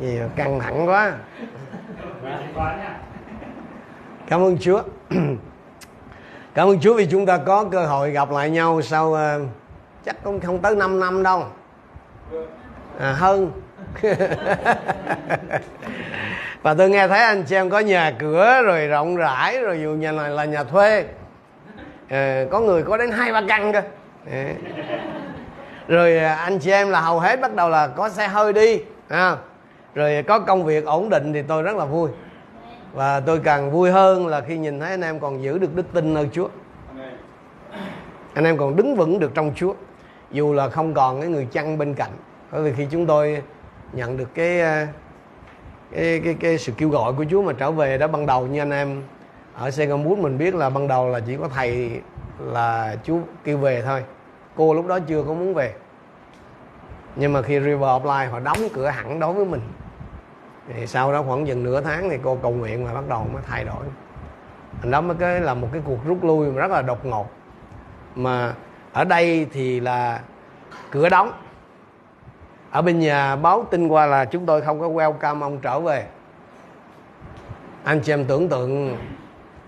gì mà căng thẳng quá. Cảm ơn chúa. Cảm ơn chúa vì chúng ta có cơ hội gặp lại nhau sau uh, chắc cũng không tới 5 năm đâu. À, hơn. Và tôi nghe thấy anh chị em có nhà cửa rồi rộng rãi rồi dù nhà này là nhà thuê. À, có người có đến hai ba căn cơ. À rồi à, anh chị em là hầu hết bắt đầu là có xe hơi đi à. rồi có công việc ổn định thì tôi rất là vui. Và tôi càng vui hơn là khi nhìn thấy anh em còn giữ được đức tin nơi Chúa. Anh em còn đứng vững được trong Chúa dù là không còn cái người chăn bên cạnh. Bởi vì khi chúng tôi nhận được cái à, cái cái, cái sự kêu gọi của Chúa mà trở về đó ban đầu như anh em ở Saigon mình biết là ban đầu là chỉ có thầy là Chúa kêu về thôi cô lúc đó chưa có muốn về. Nhưng mà khi River Offline họ đóng cửa hẳn đối với mình. Thì sau đó khoảng gần nửa tháng thì cô cầu nguyện và bắt đầu mới thay đổi. Thành đó mới cái là một cái cuộc rút lui rất là đột ngột. Mà ở đây thì là cửa đóng. Ở bên nhà báo tin qua là chúng tôi không có welcome ông trở về. Anh chị em tưởng tượng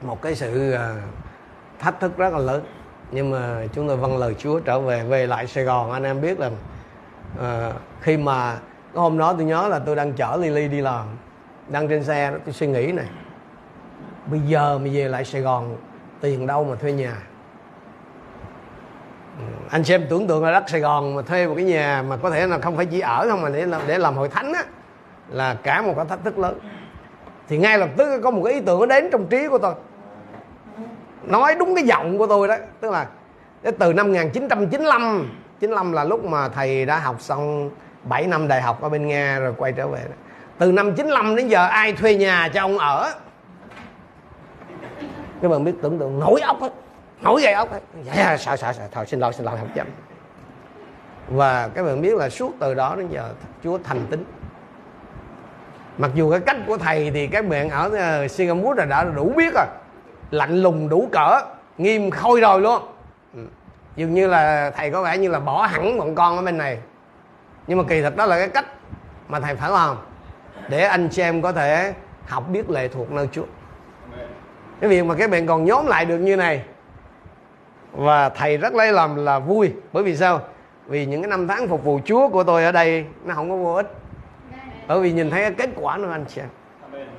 một cái sự ờ, thách thức rất là lớn nhưng mà chúng tôi vâng lời Chúa trở về về lại Sài Gòn. Anh em biết là uh, khi mà hôm đó tôi nhớ là tôi đang chở Lily đi làm đang trên xe đó tôi suy nghĩ này bây giờ mà về lại Sài Gòn tiền đâu mà thuê nhà? Ừ, anh xem tưởng tượng là đất Sài Gòn mà thuê một cái nhà mà có thể là không phải chỉ ở không mà để làm để làm hội thánh á là cả một cái thách thức lớn. Thì ngay lập tức có một cái ý tưởng nó đến trong trí của tôi nói đúng cái giọng của tôi đó. Tức là từ năm 1995 95 là lúc mà thầy đã học xong 7 năm đại học ở bên Nga rồi quay trở về từ năm 95 đến giờ ai thuê nhà cho ông ở? Các bạn biết tưởng tượng nổi ốc hết nổi gậy ốc hết dạ, sợ sợ sợ. Thôi xin lỗi xin lỗi không chậm và các bạn biết là suốt từ đó đến giờ Chúa thành tín. mặc dù cái cách của thầy thì các bạn ở ờ, Singapore là đã đủ biết rồi lạnh lùng đủ cỡ, nghiêm khôi rồi luôn. Ừ. Dường như là thầy có vẻ như là bỏ hẳn bọn con ở bên này. Nhưng mà kỳ thực đó là cái cách mà thầy phải làm để anh chị em có thể học biết lệ thuộc nơi Chúa. Cái việc mà các bạn còn nhóm lại được như này, và thầy rất lấy làm là vui. Bởi vì sao? Vì những cái năm tháng phục vụ Chúa của tôi ở đây nó không có vô ích. Bởi vì nhìn thấy cái kết quả nữa anh chị em.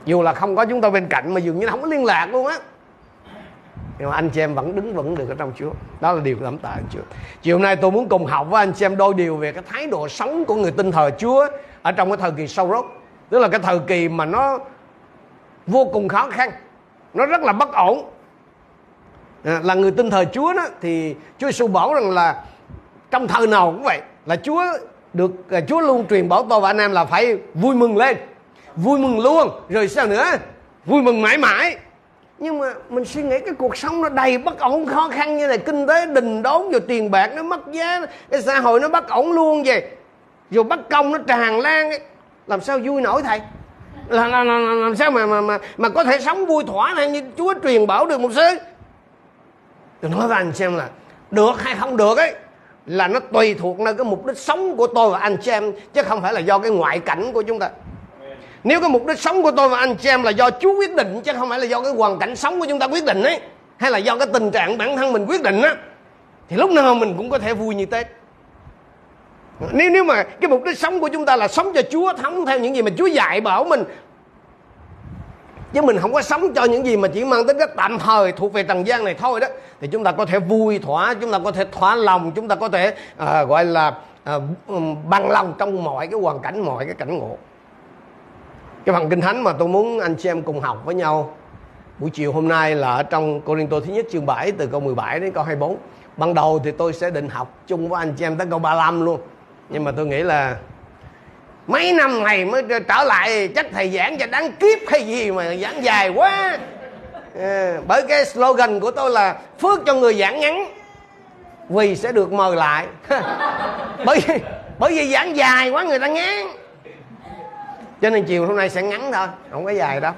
Dù là không có chúng tôi bên cạnh mà dường như không có liên lạc luôn á nhưng mà anh chị em vẫn đứng vững được ở trong Chúa. Đó là điều cảm tạ anh Chúa. Chiều nay tôi muốn cùng học với anh chị em đôi điều về cái thái độ sống của người tin thờ Chúa ở trong cái thời kỳ sâu rốt. Tức là cái thời kỳ mà nó vô cùng khó khăn nó rất là bất ổn. À, là người tin thờ Chúa đó thì Chúa Giêsu bảo rằng là trong thời nào cũng vậy là Chúa được à, Chúa luôn truyền bảo tôi và anh em là phải vui mừng lên vui mừng luôn. Rồi sao nữa? Vui mừng mãi mãi nhưng mà mình suy nghĩ cái cuộc sống nó đầy bất ổn khó khăn như này kinh tế đình đốn rồi tiền bạc nó mất giá cái xã hội nó bất ổn luôn vậy. Rồi bất công nó tràn lan ấy. làm sao vui nổi thầy? Là, là, là, là làm sao mà mà mà mà có thể sống vui thỏa này như Chúa truyền bảo được một sư tôi nói với anh xem là được hay không được ấy là nó tùy thuộc nơi cái mục đích sống của tôi và anh chị em chứ không phải là do cái ngoại cảnh của chúng ta nếu cái mục đích sống của tôi và anh chị em là do Chúa quyết định chứ không phải là do cái hoàn cảnh sống của chúng ta quyết định ấy hay là do cái tình trạng bản thân mình quyết định á thì lúc nào mình cũng có thể vui như Tết. Nếu nếu mà cái mục đích sống của chúng ta là sống cho Chúa thống theo những gì mà Chúa dạy bảo mình chứ mình không có sống cho những gì mà chỉ mang tính cách tạm thời thuộc về trần gian này thôi đó thì chúng ta có thể vui thỏa chúng ta có thể thỏa lòng chúng ta có thể uh, gọi là ờ, uh, bằng lòng trong mọi cái hoàn cảnh mọi cái cảnh ngộ cái phần kinh thánh mà tôi muốn anh chị em cùng học với nhau buổi chiều hôm nay là ở trong Cô Tô thứ nhất chương 7 từ câu 17 đến câu 24 ban đầu thì tôi sẽ định học chung với anh chị em tới câu 35 luôn. Nhưng mà tôi nghĩ là mấy năm này mới trở lại chắc thầy giảng cho đáng kiếp hay gì mà giảng dài quá. À, bởi cái slogan của tôi là phước cho người giảng ngắn vì sẽ được mời lại. Bởi vì bởi vì giảng dài quá người ta ngán cho nên chiều hôm nay sẽ ngắn thôi, không có dài đâu.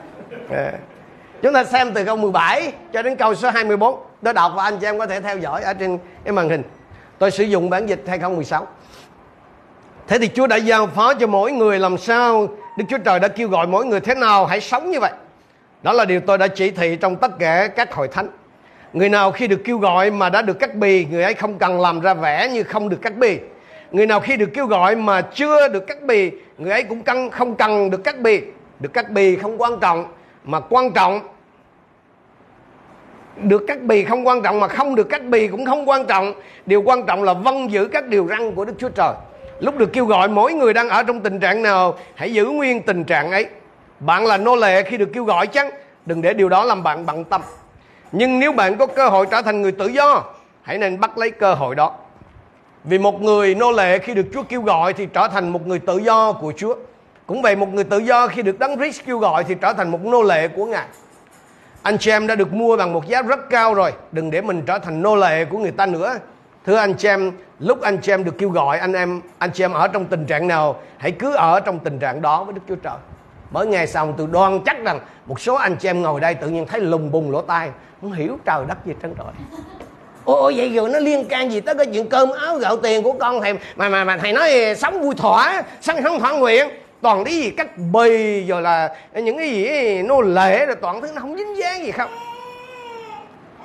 À. chúng ta xem từ câu 17 cho đến câu số 24 tôi đọc và anh chị em có thể theo dõi ở trên cái màn hình. Tôi sử dụng bản dịch 2016 thế thì Chúa đã giao phó cho mỗi người làm sao Đức Chúa Trời đã kêu gọi mỗi người thế nào hãy sống như vậy. Đó là điều tôi đã chỉ thị trong tất cả các hội thánh. Người nào khi được kêu gọi mà đã được cắt bì, Người ấy không cần làm ra vẻ như không được cắt bì. Người nào khi được kêu gọi mà chưa được cắt bì Người ấy cũng cần, không cần được cắt bì. Được cắt bì không quan trọng Mà quan trọng được cắt bì không quan trọng mà không được cắt bì cũng không quan trọng. Điều quan trọng là vâng giữ các điều răn của đức chúa trời. Lúc được kêu gọi mỗi người đang ở trong tình trạng nào hãy giữ nguyên tình trạng ấy. Bạn là nô lệ khi được kêu gọi chăng? Đừng để điều đó làm bạn bận tâm. Nhưng nếu bạn có cơ hội trở thành người tự do hãy nên bắt lấy cơ hội đó vì một người nô lệ khi được Chúa kêu gọi thì trở thành một người tự do của Chúa. Cũng vậy một người tự do khi được Đấng Christ kêu gọi thì trở thành một nô lệ của Ngài. Anh chị em đã được mua bằng một giá rất cao rồi, đừng để mình trở thành nô lệ của người ta nữa. Thưa anh chị em, lúc anh chị em được kêu gọi anh em anh chị em ở trong tình trạng nào, hãy cứ ở trong tình trạng đó với Đức Chúa Trời. Mới ngày xong tôi đoan chắc rằng một số anh chị em ngồi đây tự nhiên thấy lùng bùng lỗ tai, không hiểu trời đất gì trơn rồi ôi vậy rồi nó liên can gì tới cái chuyện cơm áo gạo tiền của con thầy, mà mà mà thầy nói sống vui thỏa, sống không thỏa nguyện. Toàn cái gì cách bì rồi là những cái gì nô lệ rồi toàn thứ nó không dính dáng gì không?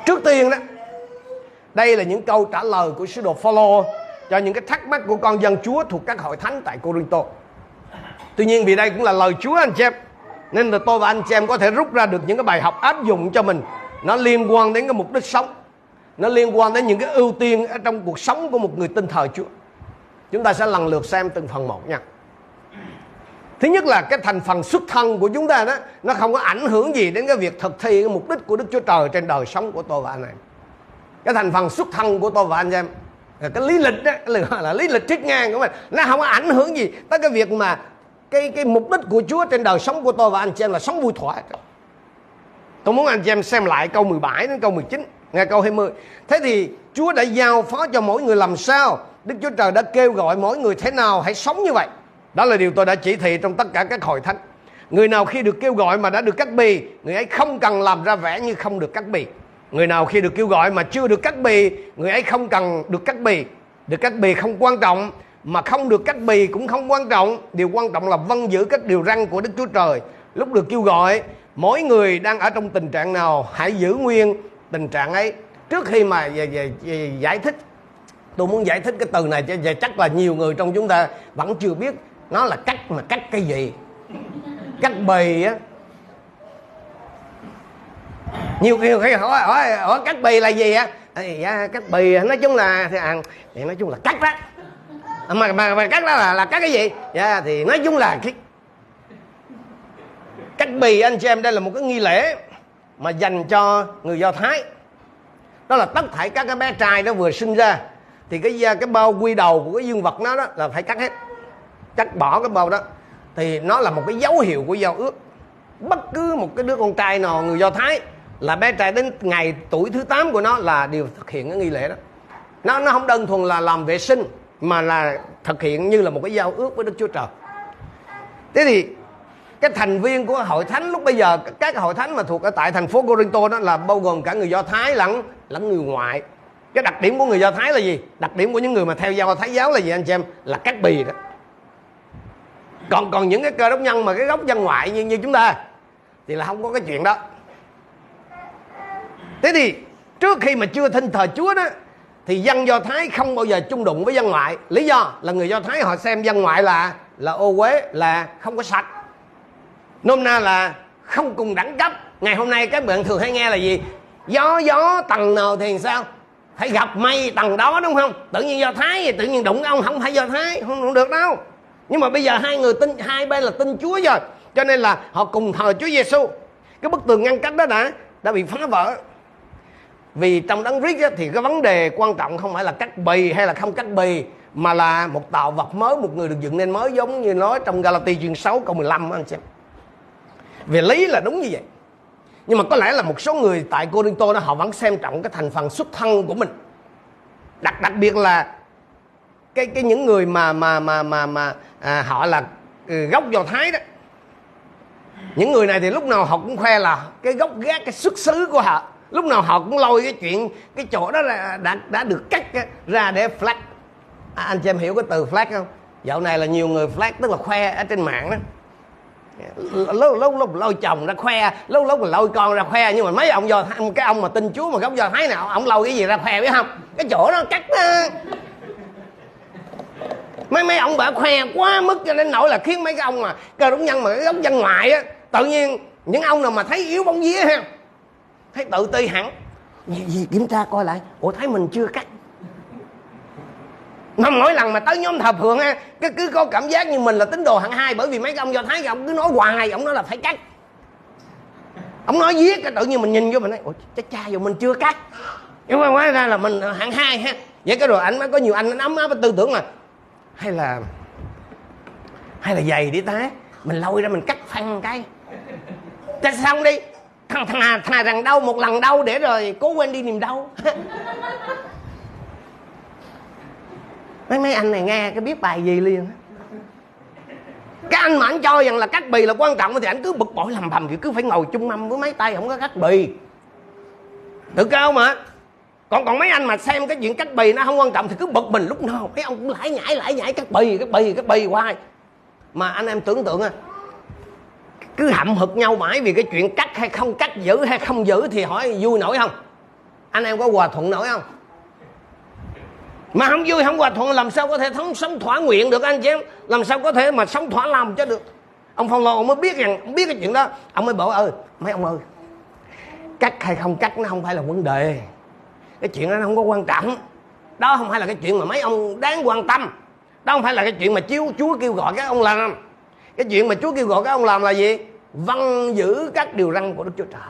Trước tiên đó, đây là những câu trả lời của sứ đồ Phaolô cho những cái thắc mắc của con dân Chúa thuộc các hội thánh tại Corinto. Tuy nhiên vì đây cũng là lời Chúa anh chị em nên là tôi và anh chị em có thể rút ra được những cái bài học áp dụng cho mình. Nó liên quan đến cái mục đích sống nó liên quan đến những cái ưu tiên ở trong cuộc sống của một người tin thờ Chúa. Chúng ta sẽ lần lượt xem từng phần một nha. Thứ nhất là cái thành phần xuất thân của chúng ta đó nó không có ảnh hưởng gì đến cái việc thực thi cái mục đích của Đức Chúa Trời trên đời sống của tôi và anh em. Cái thành phần xuất thân của tôi và anh em cái lý lịch đó là, là lý lịch trích ngang của mình. Nó không có ảnh hưởng gì tới cái việc mà cái cái mục đích của Chúa trên đời sống của tôi và anh chị em là sống vui thỏa tôi muốn anh chị em xem lại câu 17 đến câu 19 nghe câu 20 thế thì Chúa đã giao phó cho mỗi người làm sao? Đức Chúa Trời đã kêu gọi mỗi người thế nào hãy sống như vậy? Đó là điều tôi đã chỉ thị trong tất cả các hội thánh. Người nào khi được kêu gọi mà đã được cắt bì, người ấy không cần làm ra vẻ như không được cắt bì. Người nào khi được kêu gọi mà chưa được cắt bì, người ấy không cần được cắt bì. Được cắt bì không quan trọng, mà không được cắt bì cũng không quan trọng. Điều quan trọng là vâng giữ các điều răn của đức chúa trời. Lúc được kêu gọi, mỗi người đang ở trong tình trạng nào hãy giữ nguyên tình trạng ấy. Trước khi mà về, về, về giải thích tôi muốn giải thích cái từ này cho chắc là nhiều người trong chúng ta vẫn chưa biết nó là cắt mà cắt cái gì. Cắt bì á. Nhiều khi hỏi hỏi, hỏi cắt bì là gì á? Dạ, cắt bì nói chung là thì, à, thì nói chung là cắt đó. À, mà mà, mà cắt đó là là cắt cái gì? Dạ thì nói chung là cái cắt bì anh chị em đây là một cái nghi lễ mà dành cho người do thái. Đó là tất thảy các cái bé trai nó vừa sinh ra, thì cái à, cái bao quy đầu của cái dương vật nó đó là phải cắt hết, cắt bỏ cái bao đó. Thì nó là một cái dấu hiệu của giao ước. Bất cứ một cái đứa con trai nào, người do thái, là bé trai đến ngày tuổi thứ 8 của nó là đều thực hiện cái nghi lễ đó. Nó nó không đơn thuần là làm vệ sinh, mà là thực hiện như là một cái giao ước với đức chúa trời. Thế thì cái thành viên của hội thánh lúc bây giờ, các hội thánh mà thuộc ở tại thành phố Corinto đó là bao gồm cả người Do Thái lẫn lẫn người ngoại. Cái đặc điểm của người Do Thái là gì? Đặc điểm của những người mà theo giáo Thái giáo là gì anh chị em? Là cắt bì đó. Còn còn những cái cơ đốc nhân mà cái gốc dân ngoại như như chúng ta thì là không có cái chuyện đó. Thế thì trước khi mà chưa tin thờ Chúa đó, thì dân Do Thái không bao giờ chung đụng với dân ngoại. Lý do là người Do Thái họ xem dân ngoại là là ô uế, là không có sạch nôm na là không cùng đẳng cấp. Ngày hôm nay các bạn thường hay nghe là gì? Gió gió tầng nào thì sao? Phải gặp mây tầng đó đúng không? Tự nhiên do thái thì tự nhiên đụng ông không phải do thái không, không được đâu. Nhưng mà bây giờ hai người tin hai bên là tin chúa rồi cho nên là họ cùng thờ chúa giêsu cái bức tường ngăn cách đó đã đã bị phá vỡ. Vì trong đấng Christ thì cái vấn đề quan trọng không phải là cắt bì hay là không cắt bì mà là một tạo vật mới một người được dựng nên mới giống như nói trong Galati chương 6 câu 15 anh xem về lý là đúng như vậy. Nhưng mà có lẽ là một số người tại Corinto đó họ vẫn xem trọng cái thành phần xuất thân của mình. Đặc đặc biệt là cái cái những người mà mà mà mà mà à, họ là ừ, gốc do thái đó. Những người này thì lúc nào họ cũng khoe là cái gốc gác cái xuất xứ của họ. Lúc nào họ cũng lôi cái chuyện cái chỗ đó là đã đã được cắt ra để flag. À, anh chị em hiểu cái từ flag không? Dạo này là nhiều người flat tức là khoe ở trên mạng đó lâu lâu lâu lôi chồng ra khoe. Lâu lâu mình lôi con ra khoe. Nhưng mà mấy ông do cái ông mà tin chúa mà gốc do thái nào ông lôi cái gì ra khoe biết không? Cái chỗ đó cắt đó. mấy mấy ông bà khoe quá mức cho nên nổi là khiến mấy cái ông mà cơ đúng nhân mà cái gốc dân ngoại á tự nhiên những ông nào mà thấy yếu bóng vía ha thấy tự ti hẳn. Gì, gì kiểm tra coi lại ủa thấy mình chưa cắt mà mỗi lần mà tới nhóm thờ phượng á cái cứ có cảm giác như mình là tín đồ hạng hai bởi vì mấy cái ông do thái ông cứ nói hoài ông nói là phải cắt ông nói giết cái tự nhiên mình nhìn vô mình nói ủa cha cha vô mình chưa cắt. Nhưng mà hóa ra là mình hạng hai ha. Vậy cái rồi anh mới có nhiều anh ấm áp tư tưởng là hay là hay là giày đi ta mình lôi ra mình cắt phăng cái. Ta xong đi thằng thằng nào, thằng nào rằng đau một lần đau để rồi cố quên đi niềm đau. mấy mấy anh này nghe cái biết bài gì liền cái anh mà anh cho rằng là cắt bì là quan trọng thì anh cứ bực bội làm bầm thì cứ phải ngồi chung mâm với mấy tay, không có cắt bì. Tự cao mà. Còn còn mấy anh mà xem cái chuyện cắt bì nó không quan trọng thì cứ bực mình lúc nào. Mấy ông cũng lải nhải lải nhải cắt bì cắt bì cắt bì, hoài. Mà anh em tưởng tượng à cứ hậm hực nhau mãi vì cái chuyện cắt hay không cắt giữ hay không giữ thì hỏi vui nổi không? Anh em có hòa thuận nổi không? Mà không vui, không hòa thuận, làm sao có thể thống sống thỏa nguyện được anh chị em? Làm sao có thể mà sống thỏa lòng cho được? Ông phong lô, ông mới biết rằng ông biết cái chuyện đó. Ông mới bảo ơi mấy ông ơi cắt hay không cắt nó không phải là vấn đề. Cái chuyện đó nó không có quan trọng. Đó không phải là cái chuyện mà mấy ông đáng quan tâm. Đó không phải là cái chuyện mà chiếu, chúa kêu gọi các ông làm. Cái chuyện mà chúa kêu gọi các ông làm là gì? Văn giữ các điều răn của đức chúa trời.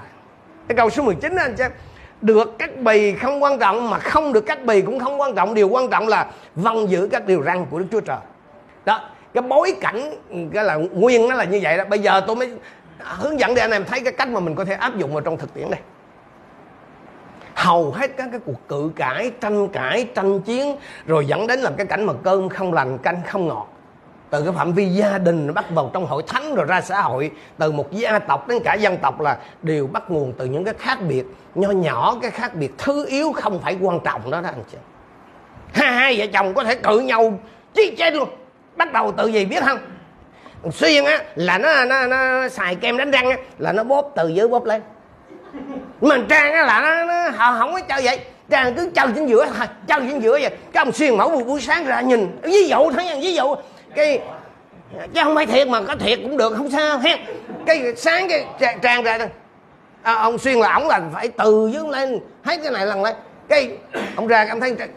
Cái câu số 19 đó, anh chị được cắt bì không quan trọng mà không được cắt bì cũng không quan trọng. Điều quan trọng là vâng giữ các điều răn của đức chúa trời. Đó, cái bối cảnh, cái là nguyên nó là như vậy đó. Bây giờ tôi mới hướng dẫn để anh em thấy cái cách mà mình có thể áp dụng vào trong thực tiễn đây. Hầu hết các cái cuộc cự cãi, tranh cãi, tranh chiến, rồi dẫn đến là cái cảnh mà cơm không lành, canh không ngọt từ cái phạm vi gia đình bắt vào trong hội thánh rồi ra xã hội từ một gia tộc đến cả dân tộc là đều bắt nguồn từ những cái khác biệt. Nho nhỏ cái khác biệt thứ yếu không phải quan trọng đó đó anh chị. Hai vợ chồng có thể cự nhau chi chết luôn. Bắt đầu từ gì biết không? Xuyên á là nó nó nó xài kem đánh răng á là nó bóp từ dưới bóp lên. Mà trang á là nó, nó không có chơi vậy. Trang cứ chơi chính giữa thôi chơi chính giữa vậy. Cái ông xuyên mẫu buổi, buổi sáng ra nhìn ví dụ thấy ví dụ cái chứ không phải thiệt mà có thiệt cũng được không sao ha cái sáng cái trang ra à, ông xuyên là ổng là phải từ dưới lên hết cái này lần lên. Cái ông ra cảm thấy cái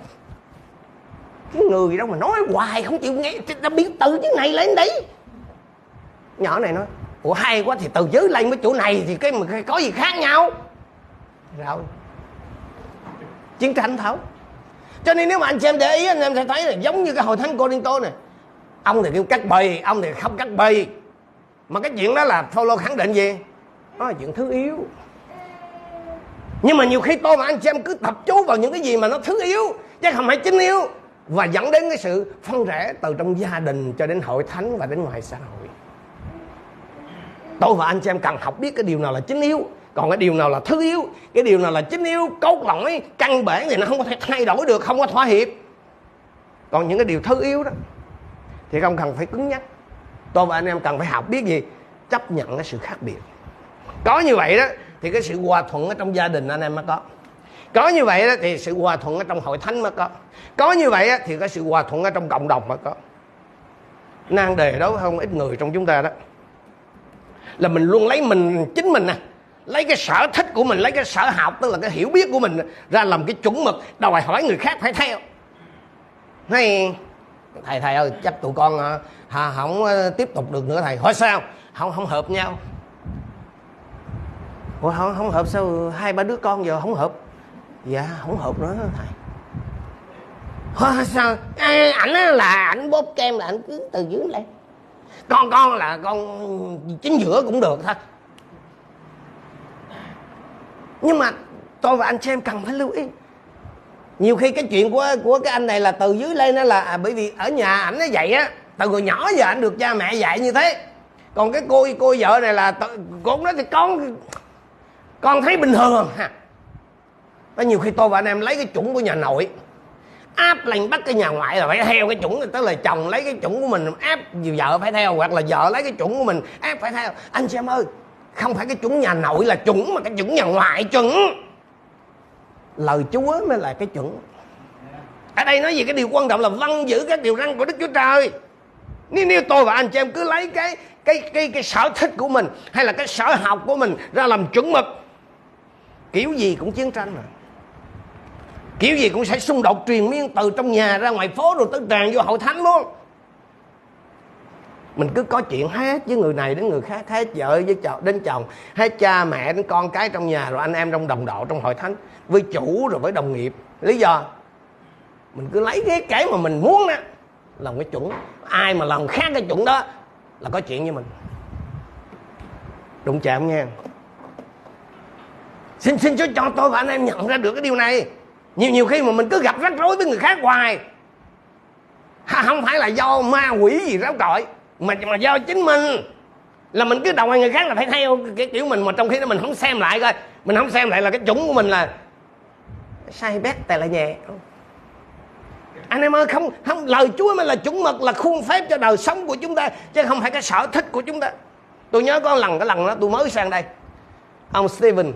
người gì đâu mà nói hoài không chịu nghe ta biết từ cái này lên đấy. Nhỏ này nói ủa hay quá thì từ dưới lên với chỗ này thì cái mà có gì khác nhau? Rồi. Chiến tranh thấu. Cho nên nếu mà anh xem để ý anh em sẽ thấy là giống như cái hội thánh Corinto này ông thì kêu cắt bì ông thì không cắt bì mà cái chuyện đó là Paulo khẳng định gì? Đó là chuyện thứ yếu. Nhưng mà nhiều khi tôi và anh chị em cứ tập chú vào những cái gì mà nó thứ yếu, chứ không phải chính yếu, và dẫn đến cái sự phân rẽ từ trong gia đình cho đến hội thánh và đến ngoài xã hội. Tôi và anh chị em cần học biết cái điều nào là chính yếu, còn cái điều nào là thứ yếu, cái điều nào là chính yếu, cốt lõi, căn bản thì nó không có thể thay đổi được, không có thỏa hiệp. Còn những cái điều thứ yếu đó thì không cần phải cứng nhắc. Tôi và anh em cần phải học biết gì? Chấp nhận cái sự khác biệt. Có như vậy đó thì cái sự hòa thuận ở trong gia đình anh em mới có. Có như vậy đó thì sự hòa thuận ở trong hội thánh mới có. Có như vậy đó, thì cái sự hòa thuận ở trong cộng đồng mới có. Nan đề đó không ít người trong chúng ta đó. Là mình luôn lấy mình chính mình nè. Lấy cái sở thích của mình lấy cái sở học tức là cái hiểu biết của mình ra làm cái chuẩn mực. Đòi hỏi người khác phải theo. Hay thầy thầy ơi chắc tụi con à, hà không ờ, tiếp tục được nữa thầy. Hỏi sao? Không không hợp nhau. Ủa không, không hợp sao hai ba đứa con giờ không hợp? Dạ không hợp nữa thầy. Hả, sao? À, ảnh là ảnh bóp kem là ảnh cứ từ dưới lên. Con con là con chính giữa cũng được thôi nhưng mà tôi và anh xem cần phải lưu ý nhiều khi cái chuyện của của cái anh này là từ dưới lên nó là à, bởi vì ở nhà ảnh nó vậy á từ hồi nhỏ giờ anh được cha mẹ dạy như thế. Còn cái cô cô vợ này là con nói thì con con thấy bình thường ha có nhiều khi tôi và anh em lấy cái chuẩn của nhà nội áp lên bắt cái nhà ngoại là phải theo cái chuẩn tức là chồng lấy cái chuẩn của mình áp vợ phải theo hoặc là vợ lấy cái chuẩn của mình áp phải theo. Anh xem ơi không phải cái chuẩn nhà nội là chuẩn mà cái chuẩn nhà ngoại chuẩn lời chúa mới là cái chuẩn. Ở đây nói gì cái điều quan trọng là văn giữ các điều răn của đức chúa trời. Nếu, nếu tôi và anh chị em cứ lấy cái cái cái cái sở thích của mình hay là cái sở học của mình ra làm chuẩn mực kiểu gì cũng chiến tranh mà. Kiểu gì cũng sẽ xung đột truyền miên từ trong nhà ra ngoài phố rồi tới tràn vô hội thánh luôn mình cứ có chuyện hết với người này đến người khác, hết vợ với chồng đến chồng, hết cha, mẹ, đến con cái trong nhà, rồi anh em trong đồng đội, trong hội thánh, với chủ rồi với đồng nghiệp. Lý do? Mình cứ lấy cái cái mà mình muốn đó làm cái chuẩn. Ai mà làm khác cái chuẩn đó là có chuyện với mình. Đụng chạm nha. Xin xin chúa cho tôi và anh em nhận ra được cái điều này. Nhiều nhiều khi mà mình cứ gặp rắc rối với người khác hoài. Không phải là do ma quỷ gì ráo trọi mà mà do chính mình. Là mình cứ đồng người khác là phải theo cái kiểu mình mà trong khi đó mình không xem lại coi. Mình không xem lại là cái chuẩn của mình là sai bét tài là nhẹ. Anh em ơi không không lời Chúa mới là chuẩn mực là khuôn phép cho đời sống của chúng ta chứ không phải cái sở thích của chúng ta. Tôi nhớ có lần cái lần đó tôi mới sang đây. Ông Steven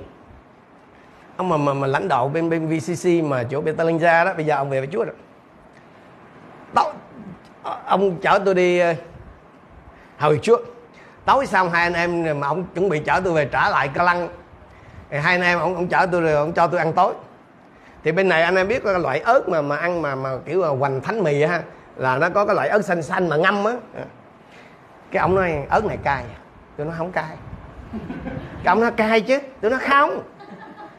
ông mà mà, mà lãnh đạo bên bên VCC mà chỗ Betalinja đó bây giờ ông về với Chúa rồi. Đó, ông chở tôi đi ờ, hồi trước tối xong hai anh em mà ông chuẩn bị chở tôi về trả lại ca lăng. Hai anh em ông, ông chở tôi rồi ông cho tôi ăn tối. Thì bên này anh em biết cái loại ớt mà mà ăn mà mà kiểu là hoành thánh mì ha là nó có cái loại ớt xanh xanh mà ngâm á. Cái ông nói ớt này cay. Tôi nó không cay. Cái ông nói cay chứ. Tôi nó không.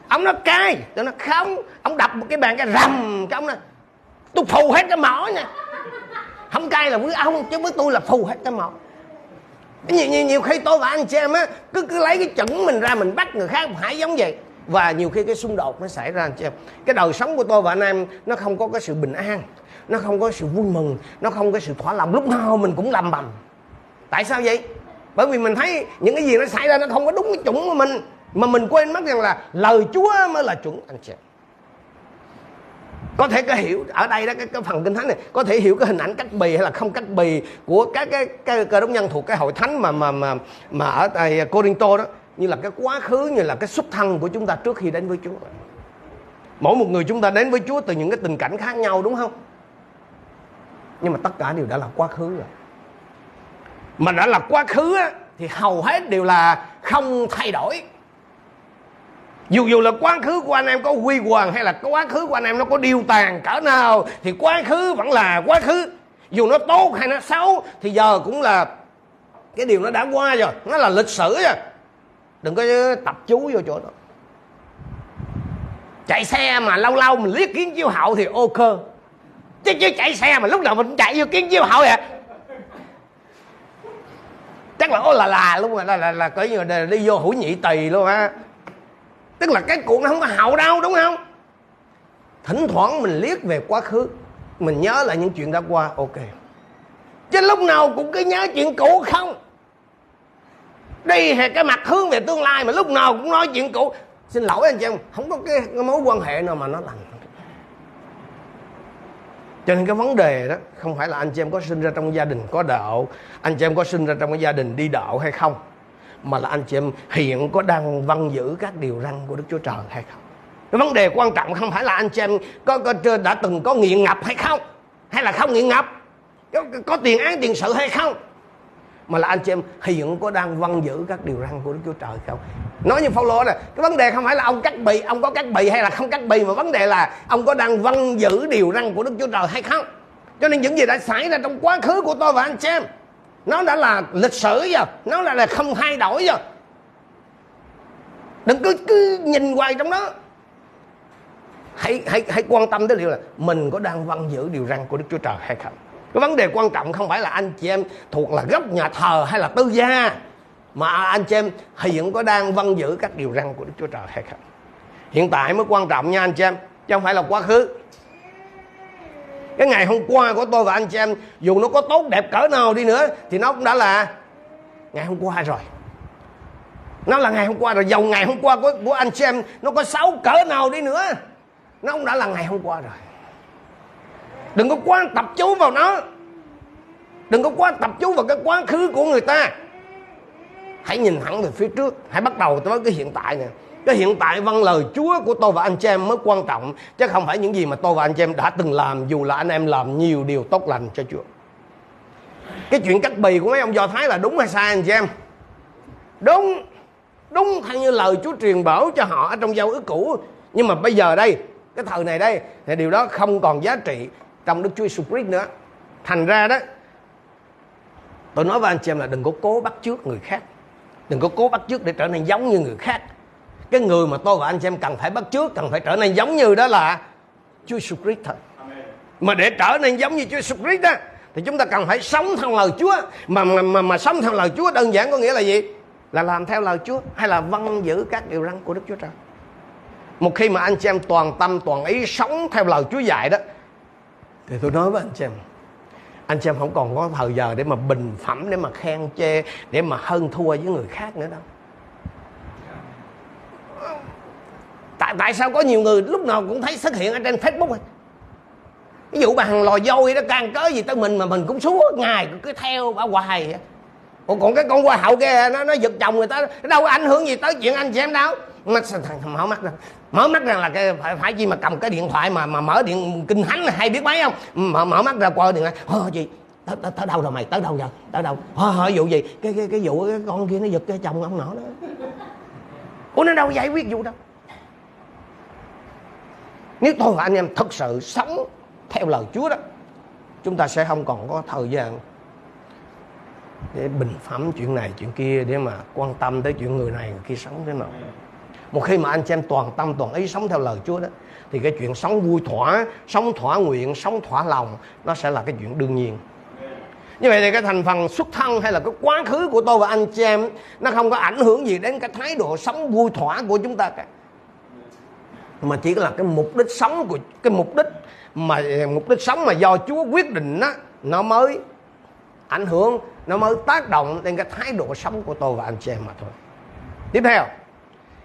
Ông nói cay. Tôi nó không. Ông đập một cái bàn cái rầm cái ông nói tôi phù hết cái mỏ nha. Không cay là với ông chứ với tôi là phù hết cái mỏ nhiều, nhiều, nhiều khi tôi và anh chị em á cứ cứ lấy cái chuẩn mình ra mình bắt người khác phải giống vậy. Và nhiều khi cái xung đột nó xảy ra anh chị em cái đời sống của tôi và anh em nó không có cái sự bình an nó không có sự vui mừng nó không có sự thỏa lòng. Lúc nào mình cũng làm bầm. Tại sao vậy? Bởi vì mình thấy những cái gì nó xảy ra nó không có đúng cái chuẩn của mình mà mình quên mất rằng là lời Chúa mới là chuẩn anh chị em có thể cái hiểu ở đây đó cái, cái phần kinh thánh này có thể hiểu cái hình ảnh cắt bì hay là không cắt bì của các cái cái cơ đốc nhân thuộc cái hội thánh mà mà mà mà ở tại Corinto đó như là cái quá khứ như là cái xuất thân của chúng ta trước khi đến với Chúa. Mỗi một người chúng ta đến với Chúa từ những cái tình cảnh khác nhau đúng không? Nhưng mà tất cả đều đã là quá khứ rồi. Mà đã là quá khứ á, thì hầu hết đều là không thay đổi dù dù là quá khứ của anh em có huy hoàng hay là quá khứ của anh em nó có điêu tàn cỡ nào thì quá khứ vẫn là quá khứ. Dù nó tốt hay nó xấu thì giờ cũng là cái điều nó đã qua rồi. Nó là lịch sử rồi đừng có tập chú vô chỗ đó. Chạy xe mà lâu lâu mình liếc kiến chiếu hậu thì ok. Chứ chứ chạy xe mà lúc nào mình chạy vô kiến chiếu hậu vậy chắc là ô là là luôn rồi là là, là coi như là đi vô hữu nhị tỳ luôn á tức là cái cuộc nó không có hậu đâu đúng không? Thỉnh thoảng mình liếc về quá khứ mình nhớ lại những chuyện đã qua ok. Chứ lúc nào cũng cứ nhớ chuyện cũ không? Đi thì cái mặt hướng về tương lai mà lúc nào cũng nói chuyện cũ. Xin lỗi anh chị em không có cái, cái mối quan hệ nào mà nó lành. Cho nên cái vấn đề đó không phải là anh chị em có sinh ra trong gia đình có đạo anh chị em có sinh ra trong cái gia đình đi đạo hay không mà là anh chị em hiện có đang văn giữ các điều răn của Đức Chúa Trời hay không? Cái vấn đề quan trọng không phải là anh chị em có, có đã từng có nghiện ngập hay không? Hay là không nghiện ngập? Có, có tiền án tiền sự hay không? Mà là anh chị em hiện có đang văn giữ các điều răn của Đức Chúa Trời không? Nói như Phaolô này cái vấn đề không phải là ông cắt bì ông có cắt bì hay là không cắt bì mà vấn đề là ông có đang văn giữ điều răn của Đức Chúa Trời hay không? Cho nên những gì đã xảy ra trong quá khứ của tôi và anh chị em nó đã là lịch sử rồi nó là là không thay đổi rồi đừng cứ cứ nhìn hoài trong đó. Hãy hãy hãy quan tâm tới điều là mình có đang văn giữ điều răn của Đức Chúa Trời hay không? Cái vấn đề quan trọng không phải là anh chị em thuộc là gốc nhà thờ hay là tư gia, mà anh chị em hiện có đang vâng giữ các điều răn của Đức Chúa Trời hay không? Hiện tại mới quan trọng nha anh chị em, chứ không phải là quá khứ cái ngày hôm qua của tôi và anh chị em dù nó có tốt đẹp cỡ nào đi nữa thì nó cũng đã là ngày hôm qua rồi. Nó là ngày hôm qua rồi dầu ngày hôm qua của, của anh chị em nó có xấu cỡ nào đi nữa nó cũng đã là ngày hôm qua rồi. Đừng có quá tập chú vào nó. Đừng có quá tập chú vào cái quá khứ của người ta. Hãy nhìn thẳng về phía trước hãy bắt đầu với cái hiện tại nè cái hiện tại văn lời Chúa của tôi và anh chị em mới quan trọng, chứ không phải những gì mà tôi và anh chị em đã từng làm, dù là anh em làm nhiều điều tốt lành cho Chúa. Cái chuyện cắt bì của mấy ông do thái là đúng hay sai, anh chị em? Đúng đúng theo như lời Chúa truyền bảo cho họ ở trong giao ước cũ. Nhưng mà bây giờ đây, cái thời này đây, thì điều đó không còn giá trị trong Đức Chúa Jesus Christ nữa. Thành ra đó, tôi nói với anh chị em là đừng có cố bắt chước người khác. Đừng có cố bắt chước để trở nên giống như người khác cái người mà tôi và anh chị em cần phải bắt chước cần phải trở nên giống như đó là Chúa Jesus Christ thôi mà để trở nên giống như Chúa Jesus Christ đó thì chúng ta cần phải sống theo lời Chúa. Mà mà mà, mà sống theo lời Chúa đơn giản có nghĩa là gì? Là làm theo lời Chúa hay là vâng giữ các điều răn của Đức Chúa Trời? Một khi mà anh chị em toàn tâm toàn ý sống theo lời Chúa dạy đó thì tôi nói với anh chị em anh chị em không còn có thời giờ để mà bình phẩm để mà khen chê để mà hơn thua với người khác nữa đâu tại tại sao có nhiều người lúc nào cũng thấy xuất hiện ở trên facebook ấy. ví dụ bà hàng lò dôi đó càng cớ gì tới mình mà mình cũng suốt ngày cứ theo bà hoài Ủa còn cái con hoa hậu kia nó nó giật chồng người ta nó đâu có ảnh hưởng gì tới chuyện anh chị em đâu. Mà thằng mở mắt ra mở mắt ra là cái phải phải chi mà cầm cái điện thoại mà mà mở điện kinh thánh hay biết mấy không? Mở mở mắt ra coi điện thoại thôi gì? Tới, tới, tới đâu rồi mày? Tới đâu giờ? Tới đâu? Hỏi, hỏi vụ gì? Cái cái cái vụ cái con kia nó giật cái chồng ông nọ đó. Ủa nó đâu giải quyết vụ đâu nếu tôi và anh em thật sự sống theo lời Chúa đó, chúng ta sẽ không còn có thời gian để bình phẩm chuyện này, chuyện kia, để mà quan tâm tới chuyện người này, người kia sống thế nào. Một khi mà anh chị em toàn tâm, toàn ý sống theo lời Chúa đó, thì cái chuyện sống vui thỏa, sống thỏa nguyện, sống thỏa lòng, nó sẽ là cái chuyện đương nhiên. Như vậy thì cái thành phần xuất thân hay là cái quá khứ của tôi và anh chị em, nó không có ảnh hưởng gì đến cái thái độ sống vui thỏa của chúng ta cả mà chỉ là cái mục đích sống của, cái mục đích mà, mục đích sống mà do Chúa quyết định đó nó mới ảnh hưởng, nó mới tác động lên cái thái độ sống của tôi và anh chị em mà thôi. Tiếp theo,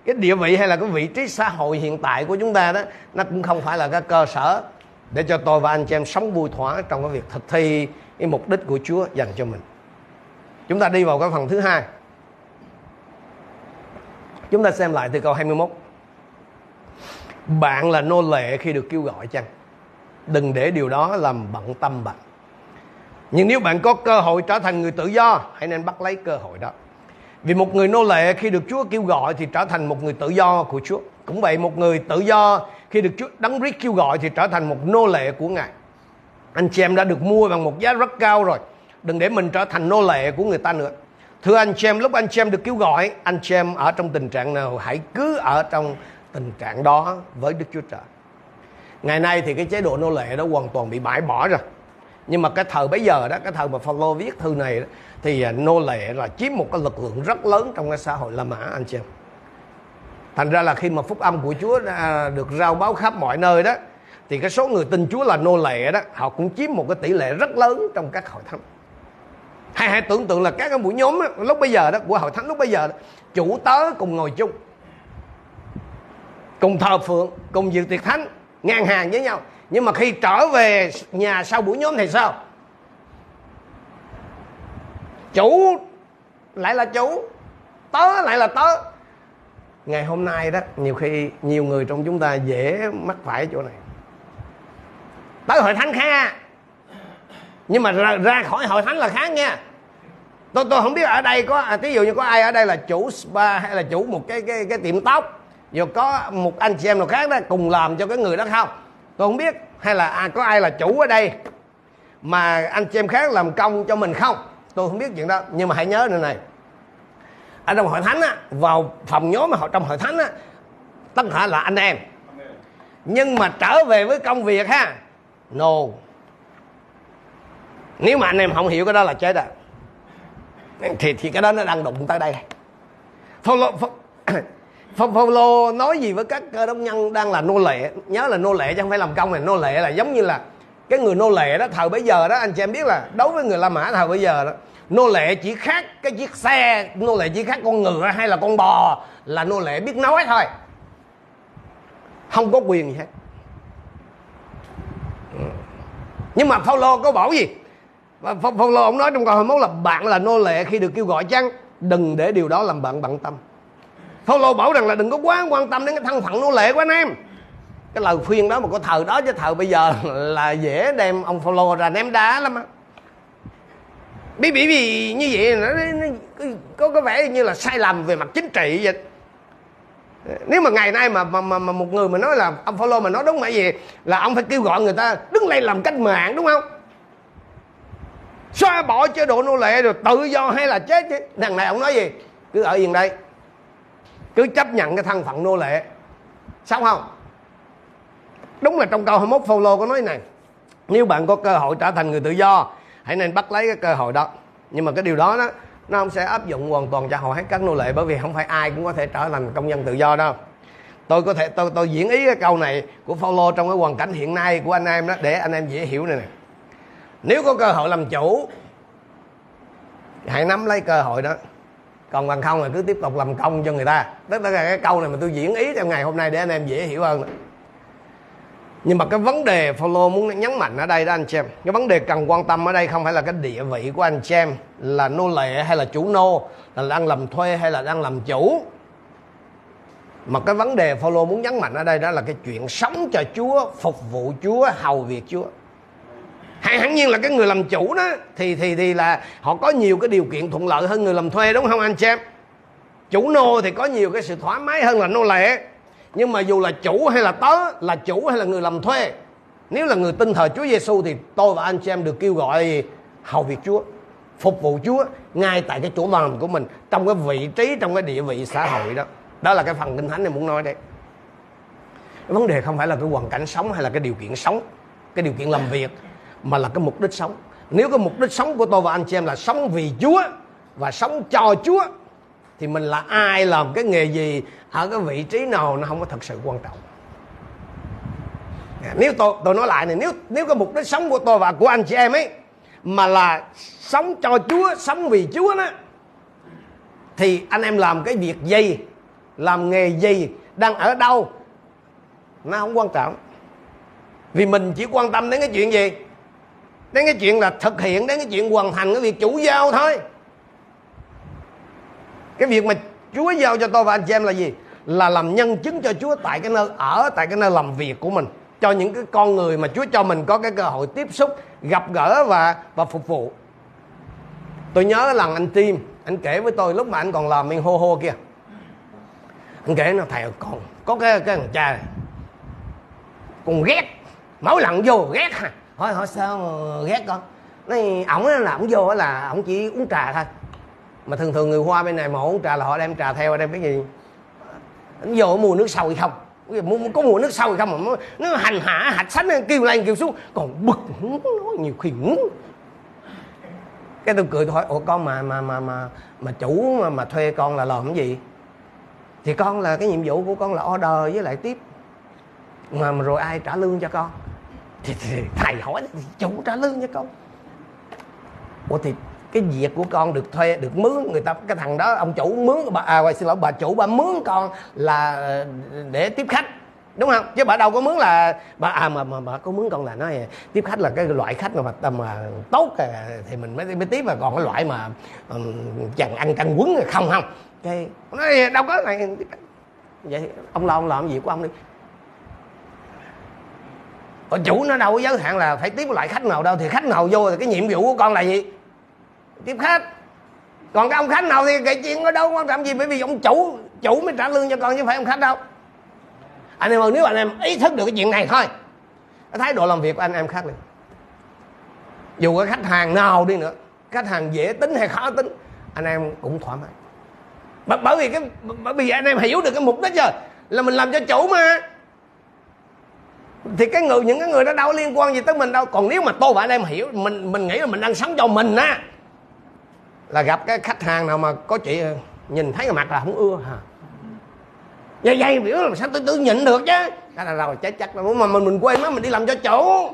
cái địa vị hay là cái vị trí xã hội hiện tại của chúng ta đó, nó cũng không phải là cái cơ sở để cho tôi và anh chị em sống vui thỏa trong cái việc thực thi cái mục đích của Chúa dành cho mình. Chúng ta đi vào cái phần thứ hai. Chúng ta xem lại từ câu 21 bạn là nô lệ khi được kêu gọi chăng? Đừng để điều đó làm bận tâm bạn. Nhưng nếu bạn có cơ hội trở thành người tự do, hãy nên bắt lấy cơ hội đó. Vì một người nô lệ khi được Chúa kêu gọi thì trở thành một người tự do của Chúa. Cũng vậy, một người tự do khi được Chúa đấng Christ kêu gọi thì trở thành một nô lệ của Ngài. Anh chị em đã được mua bằng một giá rất cao rồi. Đừng để mình trở thành nô lệ của người ta nữa. Thưa anh chị em, lúc anh chị em được kêu gọi, anh chị em ở trong tình trạng nào? Hãy cứ ở trong tình trạng đó với Đức Chúa Trời. Ngày nay thì cái chế độ nô lệ đó hoàn toàn bị bãi bỏ rồi. Nhưng mà cái thời bấy giờ đó cái thời mà Phaolô viết thư này đó, thì à, nô lệ là chiếm một cái lực lượng rất lớn trong cái xã hội La Mã anh chị em. Thành ra là khi mà phúc âm của Chúa à, được rao báo khắp mọi nơi đó thì cái số người tin Chúa là nô lệ đó họ cũng chiếm một cái tỷ lệ rất lớn trong các hội thánh. Hay hãy tưởng tượng là các cái mũi nhóm đó, lúc bây giờ đó của hội thánh lúc bây giờ đó, chủ tớ cùng ngồi chung cùng thờ phượng cùng dự tiệc thánh ngang hàng với nhau. Nhưng mà khi trở về nhà sau buổi nhóm thì sao? Chủ lại là chủ tớ lại là tớ. Ngày hôm nay đó nhiều khi nhiều người trong chúng ta dễ mắc phải chỗ này. Tới hội thánh khác nhưng mà ra, ra khỏi hội thánh là khác nha. Tôi tôi không biết ở đây có à, ví dụ như có ai ở đây là chủ spa hay là chủ một cái cái cái tiệm tóc rồi có một anh chị em nào khác đó cùng làm cho cái người đó không? Tôi không biết hay là à, có ai là chủ ở đây mà anh chị em khác làm công cho mình không? Tôi không biết chuyện đó nhưng mà hãy nhớ này này. Ở trong hội thánh á vào phòng nhóm mà trong hội thánh á tất cả là anh em. Nhưng mà trở về với công việc ha no. Nếu mà anh em không hiểu cái đó là chết à. Thì thì cái đó nó đang đụng tới đây. Thôi. Phong Paulo nói gì với các cơ đốc nhân đang là nô lệ? Nhớ là nô lệ chứ không phải làm công này, nô lệ là giống như là cái người nô lệ đó, thời bấy giờ đó, anh chị em biết là đối với người La Mã thời bấy giờ đó, nô lệ chỉ khác cái chiếc xe, nô lệ chỉ khác con ngựa hay là con bò là nô lệ biết nói thôi. Không có quyền gì hết. Nhưng mà Paulo có bảo gì? Và Phaolô ông nói trong câu 21 là bạn là nô lệ khi được kêu gọi chăng? Đừng để điều đó làm bạn bận tâm. Phaolô bảo rằng là đừng có quá quan tâm đến cái thân phận nô lệ của anh em. Cái lời khuyên đó mà có thờ đó chứ thờ bây giờ là dễ đem ông Phaolô ra ném đá lắm á. Bởi vì, vì như vậy nó, nó, nó có có vẻ như là sai lầm về mặt chính trị vậy. Nếu mà ngày nay mà mà, mà, mà một người mà nói là ông Phaolô mà nói đúng là gì là ông phải kêu gọi người ta đứng lên làm cách mạng đúng không? Xóa bỏ chế độ nô lệ rồi tự do hay là chết chứ? Thằng này ông nói gì? Cứ ở yên đây cứ chấp nhận cái thân phận nô lệ. Sao không? Đúng là trong câu 21 Phaolô có nói này, nếu bạn có cơ hội trở thành người tự do, hãy nên bắt lấy cái cơ hội đó. Nhưng mà cái điều đó đó, nó không sẽ áp dụng hoàn toàn cho hầu hết các nô lệ, bởi vì không phải ai cũng có thể trở thành công dân tự do đâu. Tôi có thể, tôi tôi diễn ý cái câu này của Phaolô trong cái hoàn cảnh hiện nay của anh em đó, để anh em dễ hiểu này nè. Nếu có cơ hội làm chủ, hãy nắm lấy cơ hội đó còn bằng không là cứ tiếp tục làm công cho người ta. Tức là cái câu này mà tôi diễn ý trong ngày hôm nay để anh em dễ hiểu hơn. Nhưng mà cái vấn đề follow muốn nhấn mạnh ở đây đó anh chị em cái vấn đề cần quan tâm ở đây không phải là cái địa vị của anh chị em là nô lệ hay là chủ nô, là đang làm thuê hay là đang làm chủ. Mà cái vấn đề follow muốn nhấn mạnh ở đây đó là cái chuyện sống cho Chúa, phục vụ Chúa, hầu việc Chúa hay hẳn nhiên là cái người làm chủ đó, thì thì thì là họ có nhiều cái điều kiện thuận lợi hơn người làm thuê, đúng không anh chị em? Chủ nô thì có nhiều cái sự thoải mái hơn là nô lệ. Nhưng mà dù là chủ hay là tớ, là chủ hay là người làm thuê, nếu là người tin thờ Chúa Giêsu thì tôi và anh chị em được kêu gọi gì hầu việc Chúa, phục vụ Chúa ngay tại cái chỗ làm của mình, trong cái vị trí, trong cái địa vị xã hội đó. Đó là cái phần kinh thánh này muốn nói đây. Vấn đề không phải là cái hoàn cảnh sống hay là cái điều kiện sống, cái điều kiện làm việc mà là cái mục đích sống. Nếu cái mục đích sống của tôi và anh chị em là sống vì Chúa và sống cho Chúa, thì mình là ai, làm cái nghề gì, ở cái vị trí nào, nó không có thật sự quan trọng. Nếu tôi tôi nói lại này nếu nếu cái mục đích sống của tôi và của anh chị em ấy mà là sống cho Chúa, sống vì Chúa đó, thì anh em làm cái việc gì, làm nghề gì, đang ở đâu, nó không quan trọng. Vì mình chỉ quan tâm đến cái chuyện gì? Đến cái chuyện là thực hiện, đến cái chuyện hoàn thành cái việc chủ giao thôi. Cái việc mà Chúa giao cho tôi và anh chị em là gì? Là làm nhân chứng cho Chúa tại cái nơi, ở tại cái nơi làm việc của mình. Cho những cái con người mà Chúa cho mình có cái cơ hội tiếp xúc, gặp gỡ và và phục vụ. Tôi nhớ lần anh Tim, anh kể với tôi lúc mà anh còn làm miên hô hô kia. Anh kể nó, thầy còn có cái cái thằng cha này. Còn ghét mỗi lần vô, ghét ha hỏi hỏi sao mà ghét con? Nói ổng là ổng vô là ổng chỉ uống trà thôi. Mà thường thường người hoa bên này mà uống trà là họ đem trà theo đem cái gì? Ổng vô mua nước sôi không? Có mùa nước sôi không? Mà nó hành hạ hạch sánh kêu lên kêu xuống. Còn bực nói nhiều khi cái tôi cười tôi hỏi ủa con mà mà mà mà mà chủ mà, mà thuê con là làm cái gì? Thì con là cái nhiệm vụ của con là order với lại tiếp. Mà, mà rồi ai trả lương cho con? Thì, thì thầy hỏi thì chủ trả lương cho con. Ủa thì cái việc của con được thuê được mướn người ta cái thằng đó ông chủ mướn bà à xin lỗi bà chủ bà mướn con là ờ, để tiếp khách đúng không? Chứ bà đâu có mướn là bà à mà mà bà có mướn con là nói tiếp khách là cái loại khách mà mà, à, mà tốt à, thì mình mới mới tiếp mà còn cái loại mà um, chẳng ăn canh quấn không không. Cái nói đâu có này vậy ông lo ông làm gì của ông đi? Còn chủ nó đâu có giới hạn là phải tiếp loại khách nào đâu, thì khách nào vô thì cái nhiệm vụ của con là gì? Tiếp khách. Còn cái ông khách nào thì cái chuyện đó đâu quan trọng gì, bởi vì ông chủ chủ mới trả lương cho con chứ phải ông khách đâu. Anh em ơi, nếu anh em ý thức được cái chuyện này thôi, cái thái độ làm việc của anh em khác liền dù cái khách hàng nào đi nữa, khách hàng dễ tính hay khó tính, anh em cũng thoải mái. Bởi vì cái, bởi vì anh em hiểu được cái mục đích rồi, là mình làm cho chủ mà thì cái người, những cái người đó đâu liên quan gì tới mình đâu. Còn nếu mà tôi và anh em hiểu, mình mình nghĩ là mình đang sống cho mình á, là gặp cái khách hàng nào mà có chị, nhìn thấy cái mặt là không ưa hả? Vậy vậy biểu là sao tôi tự nhịn được chứ? Đó là rồi, chết chắc là mà mình mình quên mất mình đi làm cho chủ.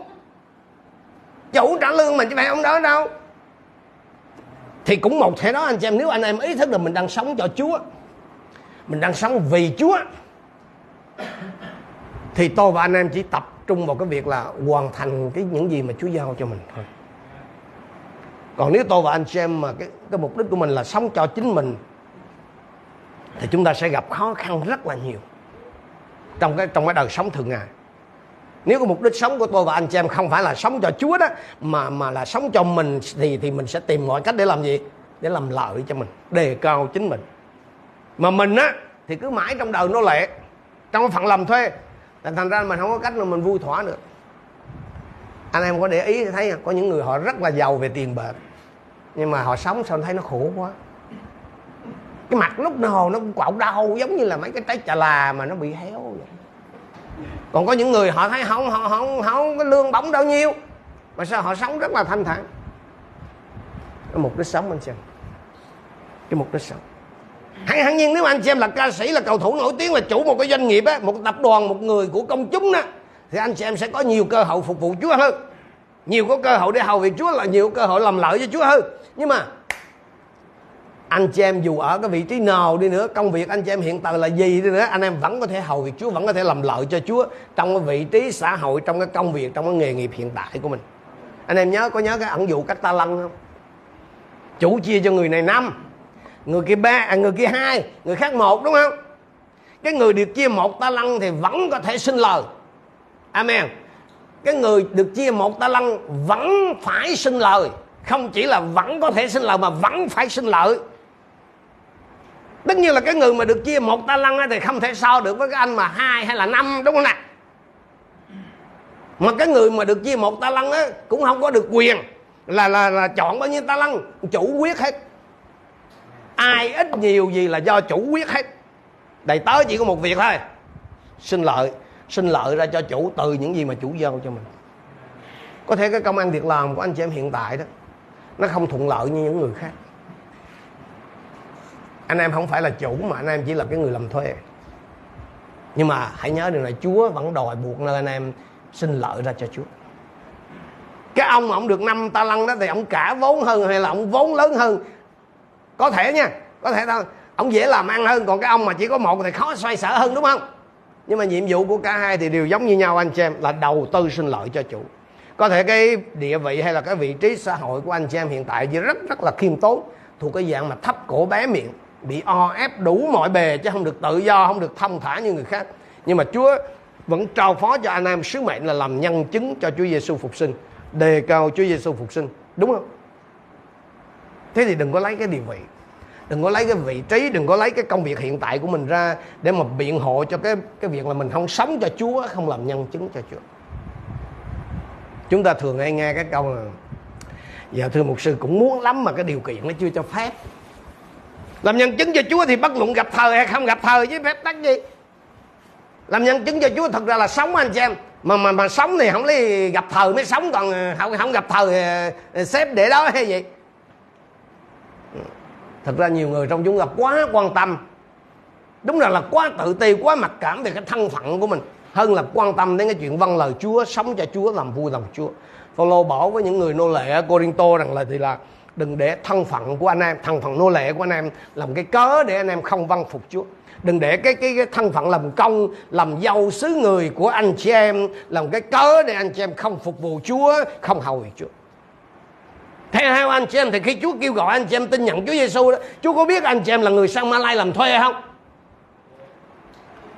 Chủ trả lương mình chứ phải ông đó đâu. Thì cũng một thể đó anh chị em, nếu anh em ý thức là mình đang sống cho Chúa, mình đang sống vì Chúa thì tôi và anh em chỉ tập trung vào cái việc là hoàn thành cái những gì mà Chúa giao cho mình thôi. Còn nếu tôi và anh xem em mà cái cái mục đích của mình là sống cho chính mình, thì chúng ta sẽ gặp khó khăn rất là nhiều trong cái trong cái đời sống thường ngày. Nếu cái mục đích sống của tôi và anh chị em không phải là sống cho Chúa đó, mà mà là sống cho mình thì thì mình sẽ tìm mọi cách để làm gì? Để làm lợi cho mình, đề cao chính mình. Mà mình á, thì cứ mãi trong đời nô lệ, trong cái phận làm thuê thành ra mình không có cách nào mình vui thỏa được. Anh em có để ý thấy có những người họ rất là giàu về tiền bạc nhưng mà họ sống sao thấy nó khổ quá. Cái mặt lúc nào nó cũng quạo đau, giống như là mấy cái trái chà là mà nó bị héo vậy. Còn có những người họ thấy không họ không không cái lương bổng bao nhiêu, mà sao họ sống rất là thanh thản. Cái mục đích sống anh xem cái mục đích sống hẳn hẳn nhiên nếu anh xem là ca sĩ, là cầu thủ nổi tiếng, là chủ một cái doanh nghiệp á, một tập đoàn, một người của công chúng đó thì anh chị em sẽ có nhiều cơ hội phục vụ Chúa hơn. Nhiều có cơ hội để hầu việc Chúa, là nhiều cơ hội làm lợi cho Chúa hơn. Nhưng mà anh chị em dù ở cái vị trí nào đi nữa, công việc anh chị em hiện tại là gì đi nữa, anh em vẫn có thể hầu việc Chúa, vẫn có thể làm lợi cho Chúa trong cái vị trí xã hội, trong cái công việc, trong cái nghề nghiệp hiện tại của mình. Anh em nhớ, có nhớ cái ẩn dụ các ta lăng không? Chủ chia cho người này năm người kia ba à, người kia hai người khác một đúng không? Cái người được chia một ta lăng thì vẫn có thể sinh lời. Amen. Cái người được chia một ta lăng vẫn phải sinh lời. Không chỉ là vẫn có thể sinh lời mà vẫn phải sinh lợi. Tất nhiên là cái người mà được chia một ta lăng thì không thể so được với cái anh mà hai hay là năm đúng không nè? Mà cái người mà được chia một ta lăng á cũng không có được quyền là là là chọn bao nhiêu ta lăng chủ quyết hết ai ít nhiều gì là do chủ quyết hết. Đầy tớ chỉ có một việc thôi. Xin lợi xin lợi ra cho chủ từ những gì mà chủ giao cho mình. Có thể cái công ăn việc làm của anh chị em hiện tại đó, nó không thuận lợi như những người khác. Anh em không phải là chủ mà anh em chỉ là cái người làm thuê. Nhưng mà hãy nhớ điều này, Chúa vẫn đòi buộc nơi anh em xin lợi ra cho Chúa. Cái ông mà ông được năm ta lăng đó thì ông cả vốn hơn hay là ông vốn lớn hơn? Có thể nha, có thể thôi. Ông dễ làm ăn hơn, còn cái ông mà chỉ có một thì khó xoay sở hơn, đúng không? Nhưng mà nhiệm vụ của cả hai thì đều giống như nhau, anh chị em, là đầu tư sinh lợi cho chủ. Có thể cái địa vị hay là cái vị trí xã hội của anh chị em hiện tại thì rất rất là khiêm tốn, thuộc cái dạng mà thấp cổ bé miệng, bị o, ép đủ mọi bề chứ không được tự do, không được thông thả như người khác. Nhưng mà Chúa vẫn trao phó cho anh em sứ mệnh là làm nhân chứng cho Chúa Giêsu phục sinh, đề cao Chúa Giêsu phục sinh, đúng không? Thế thì đừng có lấy cái địa vị. Đừng có lấy cái vị trí, đừng có lấy cái công việc hiện tại của mình ra để mà biện hộ cho cái cái việc là mình không sống cho Chúa, không làm nhân chứng cho Chúa. Chúng ta thường hay nghe cái câu là giờ thưa mục sư, cũng muốn lắm mà cái điều kiện nó chưa cho phép. Làm nhân chứng cho Chúa thì bất luận gặp thời hay không gặp thời với phép tắc gì. Làm nhân chứng cho Chúa thật ra là sống anh chị em. Mà mà mà sống thì không lấy gặp thời mới sống, còn không không gặp thời ờ, ờ, xếp để đó hay gì thật ra nhiều người trong chúng ta quá quan tâm. Đúng là là quá tự ti quá mặc cảm về cái thân phận của mình hơn là quan tâm đến cái chuyện vâng lời Chúa sống cho Chúa làm vui lòng Chúa. Phaolô bảo với những người nô lệ ở Corinto rằng là thì là đừng để thân phận của anh em thân phận nô lệ của anh em làm cái cớ để anh em không vâng phục Chúa. Đừng để cái cái, cái thân phận làm công làm dâu xứ người của anh chị em làm cái cớ để anh chị em không phục vụ Chúa không hầu Chúa theo hai anh chị em thì khi Chúa kêu gọi anh chị em tin nhận Chúa Giêsu đó, Chúa có biết anh chị em là người sang Malai làm thuê không?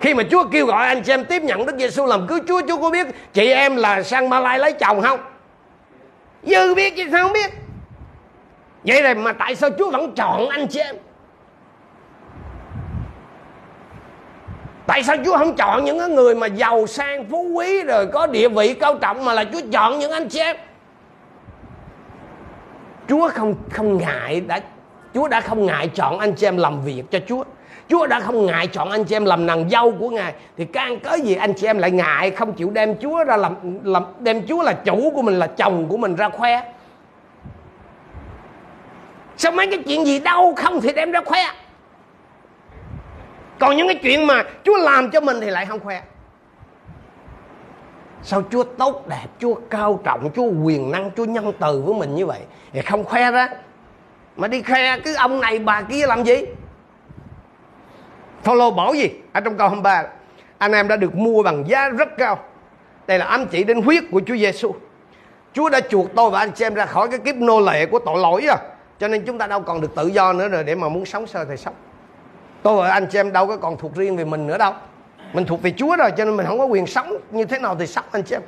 Khi mà Chúa kêu gọi anh chị em tiếp nhận Đức Giêsu làm cứu Chúa Chúa có biết chị em là sang Malai lấy chồng không? Dư biết chứ sao không biết? Vậy rồi mà tại sao Chúa vẫn chọn anh chị em? Tại sao Chúa không chọn những người mà giàu sang, phú quý, rồi có địa vị cao trọng mà là Chúa chọn những anh chị em? Chúa không không ngại đã, Chúa đã không ngại chọn anh chị em làm việc cho Chúa. Chúa đã không ngại chọn anh chị em làm nàng dâu của Ngài thì can cớ gì anh chị em lại ngại không chịu đem Chúa ra làm làm, đem Chúa là chủ của mình, là chồng của mình ra khoe. Sao mấy cái chuyện gì đâu không thì đem ra khoe còn những cái chuyện mà Chúa làm cho mình thì lại không khoe sao Chúa tốt đẹp, Chúa cao trọng, Chúa quyền năng, Chúa nhân từ với mình như vậy? Thì không khoe ra mà đi khoe cứ ông này bà kia làm gì? Phaolô bảo gì? Ở trong câu 23 anh em đã được mua bằng giá rất cao. Đây là ám chỉ đến huyết của Chúa Giêsu Chúa đã chuộc tôi và anh chị em ra khỏi cái kiếp nô lệ của tội lỗi à cho nên chúng ta đâu còn được tự do nữa rồi để mà muốn sống sao thì sống. Tôi và anh chị em đâu có còn thuộc riêng về mình nữa đâu mình thuộc về Chúa rồi, cho nên mình không có quyền sống như thế nào thì sống, anh chị em.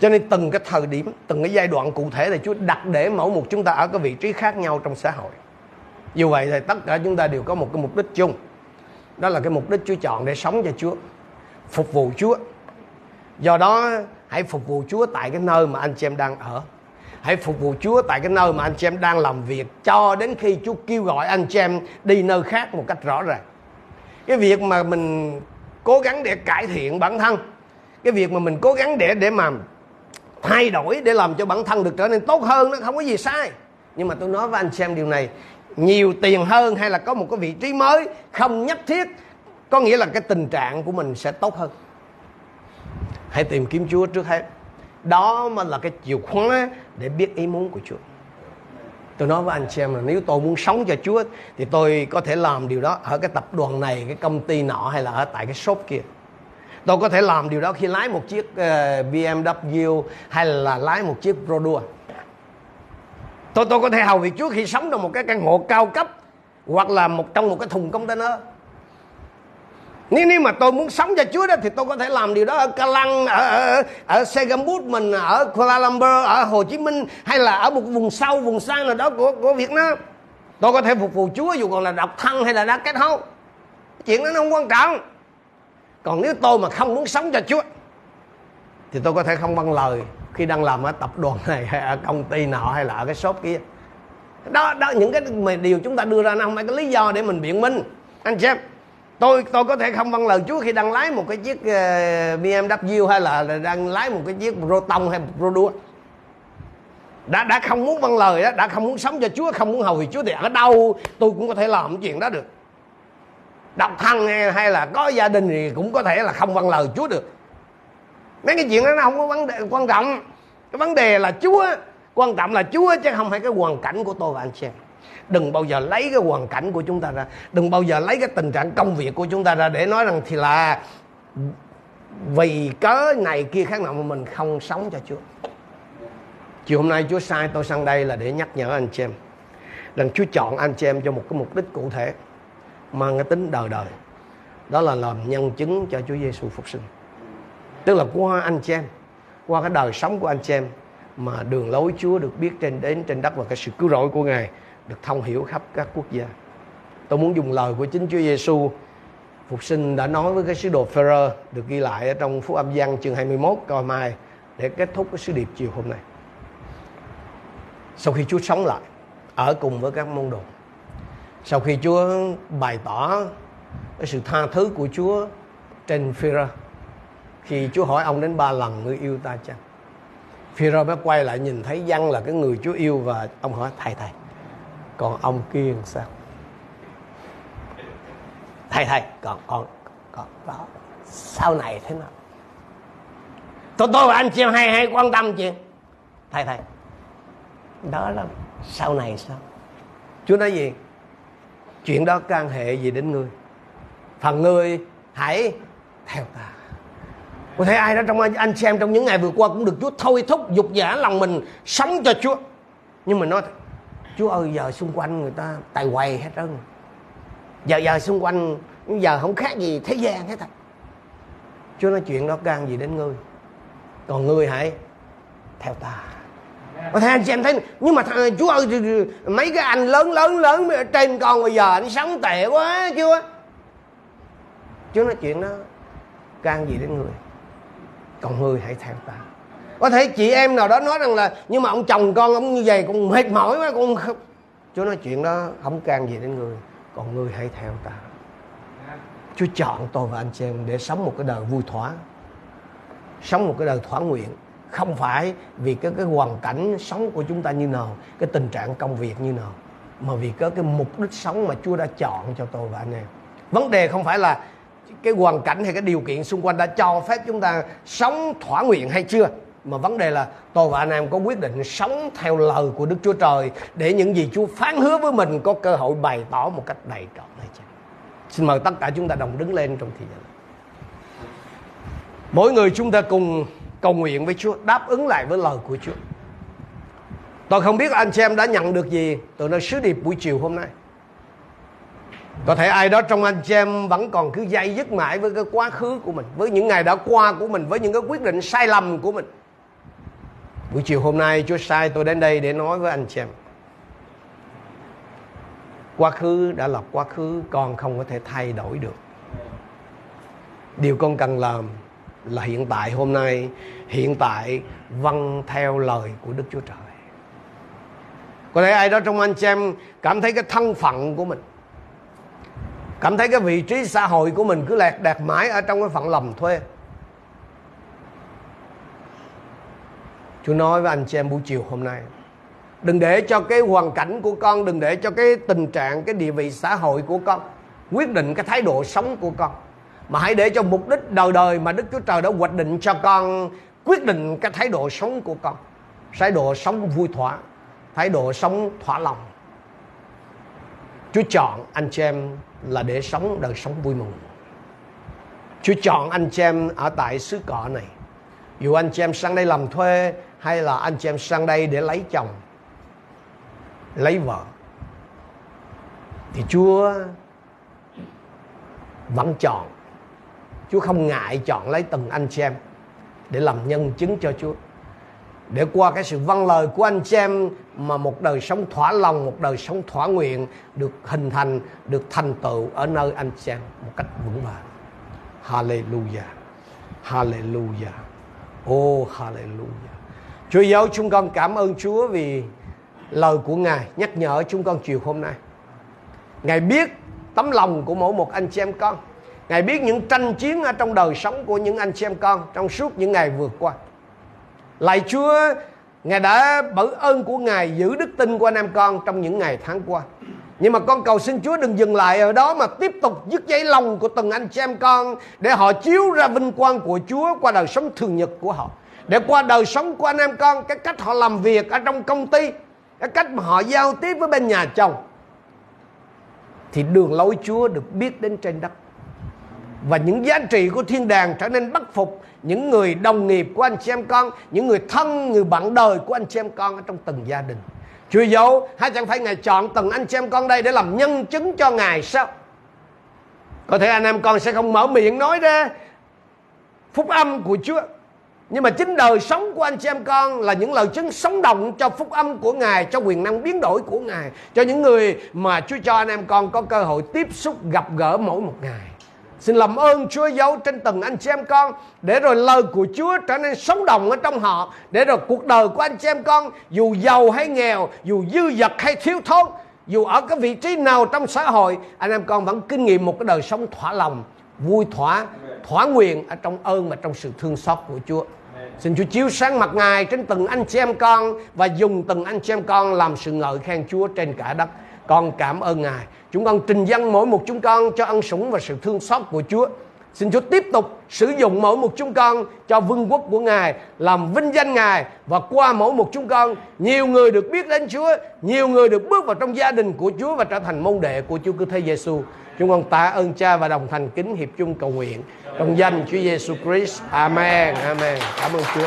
Cho nên từng cái thời điểm, từng cái giai đoạn cụ thể thì Chúa đặt để mẫu một chúng ta ở cái vị trí khác nhau trong xã hội. Dù vậy thì tất cả chúng ta đều có một cái mục đích chung. Đó là cái mục đích Chúa chọn để sống cho Chúa, phục vụ Chúa. Do đó, hãy phục vụ Chúa tại cái nơi mà anh chị em đang ở. Hãy phục vụ Chúa tại cái nơi mà anh chị em đang làm việc cho đến khi Chúa kêu gọi anh chị em đi nơi khác một cách rõ ràng cái việc mà mình cố gắng để cải thiện bản thân, cái việc mà mình cố gắng để để mà thay đổi để làm cho bản thân được trở nên tốt hơn nó không có gì sai. Nhưng mà tôi nói với anh xem điều này, nhiều tiền hơn hay là có một cái vị trí mới không nhất thiết, có nghĩa là cái tình trạng của mình sẽ tốt hơn. Hãy tìm kiếm Chúa trước hết. Đó mới là cái chìa khóa để biết ý muốn của Chúa tôi nói với anh chị em là nếu tôi muốn sống cho Chúa thì tôi có thể làm điều đó ở cái tập đoàn này, cái công ty nọ hay là ở tại cái shop kia. Tôi có thể làm điều đó khi lái một chiếc ờ, BMW hay là lái một chiếc Rodua tôi tôi có thể hầu việc Chúa khi sống trong một cái căn hộ cao cấp hoặc là một, trong một cái thùng container nếu nếu mà tôi muốn sống cho Chúa đó thì tôi có thể làm điều đó ở Ca Lăng, ở, ở, ở Segambut mình, ở Kuala Lumpur, ở Hồ Chí Minh hay là ở một vùng sâu, vùng xa nào đó của của Việt Nam. Tôi có thể phục vụ Chúa dù còn là độc thân hay là đã kết hôn. Chuyện đó nó không quan trọng. Còn nếu tôi mà không muốn sống cho Chúa thì tôi có thể không bằng lời khi đang làm ở tập đoàn này hay ở công ty nọ hay là ở cái shop kia. Đó, đó những cái điều chúng ta đưa ra nó không phải cái lý do để mình biện minh. Anh xem tôi tôi có thể không vâng lời Chúa khi đang lái một cái chiếc ờ, BMW hay là đang lái một cái chiếc Proton hay một Rodua đã đã không muốn vâng lời đó đã không muốn sống cho Chúa không muốn hầu vì Chúa thì ở đâu tôi cũng có thể làm chuyện đó được. Độc thân hay, hay là có gia đình thì cũng có thể là không vâng lời Chúa được. Mấy cái chuyện đó nó không có vấn đề quan trọng. Cái vấn đề là Chúa quan trọng là Chúa chứ không phải cái hoàn cảnh của tôi và anh chị em đừng bao giờ lấy cái hoàn cảnh của chúng ta ra. Đừng bao giờ lấy cái tình trạng công việc của chúng ta ra để nói rằng thì là vì cớ này kia khác nào mà mình không sống cho Chúa. Chiều hôm nay Chúa sai tôi sang đây là để nhắc nhở anh chị em rằng Chúa chọn anh chị em cho một cái mục đích cụ thể, mang cái tính đời đời. Đó là làm nhân chứng cho Chúa Giêsu phục sinh. Tức là qua anh chị em, qua cái đời sống của anh chị em mà đường lối Chúa được biết trên, đến trên đất và cái sự cứu rỗi của Ngài được thông hiểu khắp các quốc gia. Tôi muốn dùng lời của chính Chúa Giêsu phục sinh đã nói với cái sứ đồ Phêrô được ghi lại ở trong Phúc Âm Giăng chương 21 coi mai để kết thúc cái sứ điệp chiều hôm nay. Sau khi Chúa sống lại ở cùng với các môn đồ, sau khi Chúa bày tỏ cái sự tha thứ của Chúa trên Phêrô khi Chúa hỏi ông đến ba lần người yêu ta chăng? Phêrô mới quay lại nhìn thấy Giăng là cái người Chúa yêu và ông hỏi thầy thầy còn ông kia làm sao? Thầy thầy, còn còn còn, đó. Sau này thế nào? Tôi tôi và anh chị em hay hay quan tâm chuyện. Thầy thầy, đó là sau này sao? Chúa nói gì? Chuyện đó can hệ gì đến ngươi? Phần ngươi hãy theo ta. Có thể ai đó trong anh xem trong những ngày vừa qua cũng được Chúa thôi thúc, dục giả lòng mình sống cho Chúa. Nhưng mà nói Chúa ơi, giờ xung quanh người ta tài quầy hết trơn. Giờ giờ xung quanh, giờ không khác gì thế gian hết thật. Chúa nói chuyện đó, gan gì đến ngươi? Còn ngươi hãy theo ta. Có thể anh chị em thấy, nhưng mà Chúa ơi, mấy cái anh lớn lớn lớn trên con bây giờ anh sống tệ quá, chưa? Chúa nói chuyện đó, gan gì đến người còn ngươi hãy theo ta có thể chị em nào đó nói rằng là, nhưng mà ông chồng con ông như vậy cũng mệt mỏi quá con không Chúa nói chuyện đó không can gì đến người, còn người hãy theo ta. Chúa chọn tôi và anh chị em để sống một cái đời vui thỏa, sống một cái đời thỏa nguyện. Không phải vì cái cái hoàn cảnh sống của chúng ta như nào, cái tình trạng công việc như nào, mà vì có cái mục đích sống mà Chúa đã chọn cho tôi và anh em. Vấn đề không phải là cái hoàn cảnh hay cái điều kiện xung quanh đã cho phép chúng ta sống thỏa nguyện hay chưa mà vấn đề là tôi và anh em có quyết định sống theo lời của Đức Chúa Trời để những gì Chúa phán hứa với mình có cơ hội bày tỏ một cách đầy trọn hay chăng. Xin mời tất cả chúng ta đồng đứng lên trong thời gian mỗi người chúng ta cùng cầu nguyện với Chúa, đáp ứng lại với lời của Chúa. Tôi không biết anh chị em đã nhận được gì từ nơi sứ điệp buổi chiều hôm nay. Có thể ai đó trong anh chị em vẫn còn cứ dây dứt mãi với cái quá khứ của mình, với những ngày đã qua của mình, với những cái quyết định sai lầm của mình buổi chiều hôm nay Chúa sai tôi đến đây để nói với anh chị em. Quá khứ đã là quá khứ, con không có thể thay đổi được. Điều con cần làm là hiện tại hôm nay, hiện tại vâng theo lời của Đức Chúa Trời. Có thể ai đó trong anh chị em cảm thấy cái thân phận của mình, cảm thấy cái vị trí xã hội của mình cứ lẹt đẹt mãi ở trong cái phận lầm thuê. Chúa nói với anh chị em buổi chiều hôm nay, Đừng để cho cái hoàn cảnh của con, Đừng để cho cái tình trạng, Cái địa vị xã hội của con Quyết định cái thái độ sống của con, Mà hãy để cho mục đích đời đời Mà Đức Chúa Trời đã hoạch định cho con Quyết định cái thái độ sống của con, Thái độ sống vui thỏa, Thái độ sống thỏa lòng. Chúa chọn anh chị em là để sống đời sống vui mừng. Chúa chọn anh chị em ở tại xứ cọ này. Dù anh chị em sang đây làm thuê hay là anh chị em sang đây để lấy chồng, Lấy vợ? Thì Chúa vẫn chọn. Chúa không ngại chọn lấy từng anh chị em Để làm nhân chứng cho Chúa. Để qua cái sự văn lời của anh chị em mà một đời sống thỏa lòng, một đời sống thỏa nguyện được hình thành, được thành tựu ở nơi anh chị em một cách vững vàng. Hallelujah. Hallelujah. Oh Hallelujah. Chúa giáo chúng con cảm ơn Chúa vì lời của Ngài nhắc nhở chúng con chiều hôm nay Ngài biết tấm lòng của mỗi một anh chị em con Ngài biết những tranh chiến ở trong đời sống của những anh chị em con trong suốt những ngày vừa qua Lạy Chúa, Ngài đã bởi ơn của Ngài giữ đức tin của anh em con trong những ngày tháng qua. Nhưng mà con cầu xin Chúa đừng dừng lại ở đó mà tiếp tục dứt dây lòng của từng anh chị em con để họ chiếu ra vinh quang của Chúa qua đời sống thường nhật của họ. Để qua đời sống của anh em con, cái cách họ làm việc ở trong công ty, cái cách mà họ giao tiếp với bên nhà chồng. Thì đường lối Chúa được biết đến trên đất. Và những giá trị của thiên đàng trở nên bắt phục những người đồng nghiệp của anh chị em con những người thân người bạn đời của anh chị em con ở trong từng gia đình Chúa dấu hay chẳng phải Ngài chọn từng anh chị em con đây để làm nhân chứng cho Ngài sao Có thể anh em con sẽ không mở miệng nói ra Phúc âm của Chúa nhưng mà chính đời sống của anh chị em con Là những lời chứng sống động cho phúc âm của Ngài, Cho quyền năng biến đổi của Ngài, Cho những người mà Chúa cho anh em con có cơ hội tiếp xúc, gặp gỡ mỗi một ngày. Xin làm ơn Chúa giấu trên từng anh chị em con, Để rồi lời của Chúa trở nên sống động ở trong họ, Để rồi cuộc đời của anh chị em con, Dù giàu hay nghèo, Dù dư dật hay thiếu thốn, Dù ở cái vị trí nào trong xã hội, Anh em con vẫn kinh nghiệm một cái đời sống thỏa lòng, Vui thỏa Thỏa nguyện ở trong ơn và trong sự thương xót của Chúa. Xin Chúa chiếu sáng mặt Ngài trên từng anh chị em con Và dùng từng anh chị em con làm sự ngợi khen Chúa trên cả đất Con cảm ơn Ngài Chúng con trình dân mỗi một chúng con cho ân sủng và sự thương xót của Chúa. Xin Chúa tiếp tục sử dụng mỗi một chúng con cho vương quốc của Ngài, làm vinh danh Ngài và qua mỗi một chúng con, nhiều người được biết đến Chúa, nhiều người được bước vào trong gia đình của Chúa và trở thành môn đệ của Chúa Cứu Thế Giêsu. Chúng con tạ ơn Cha và đồng thành kính hiệp chung cầu nguyện trong danh Chúa Giêsu Christ. Amen. Amen. Cảm ơn Chúa.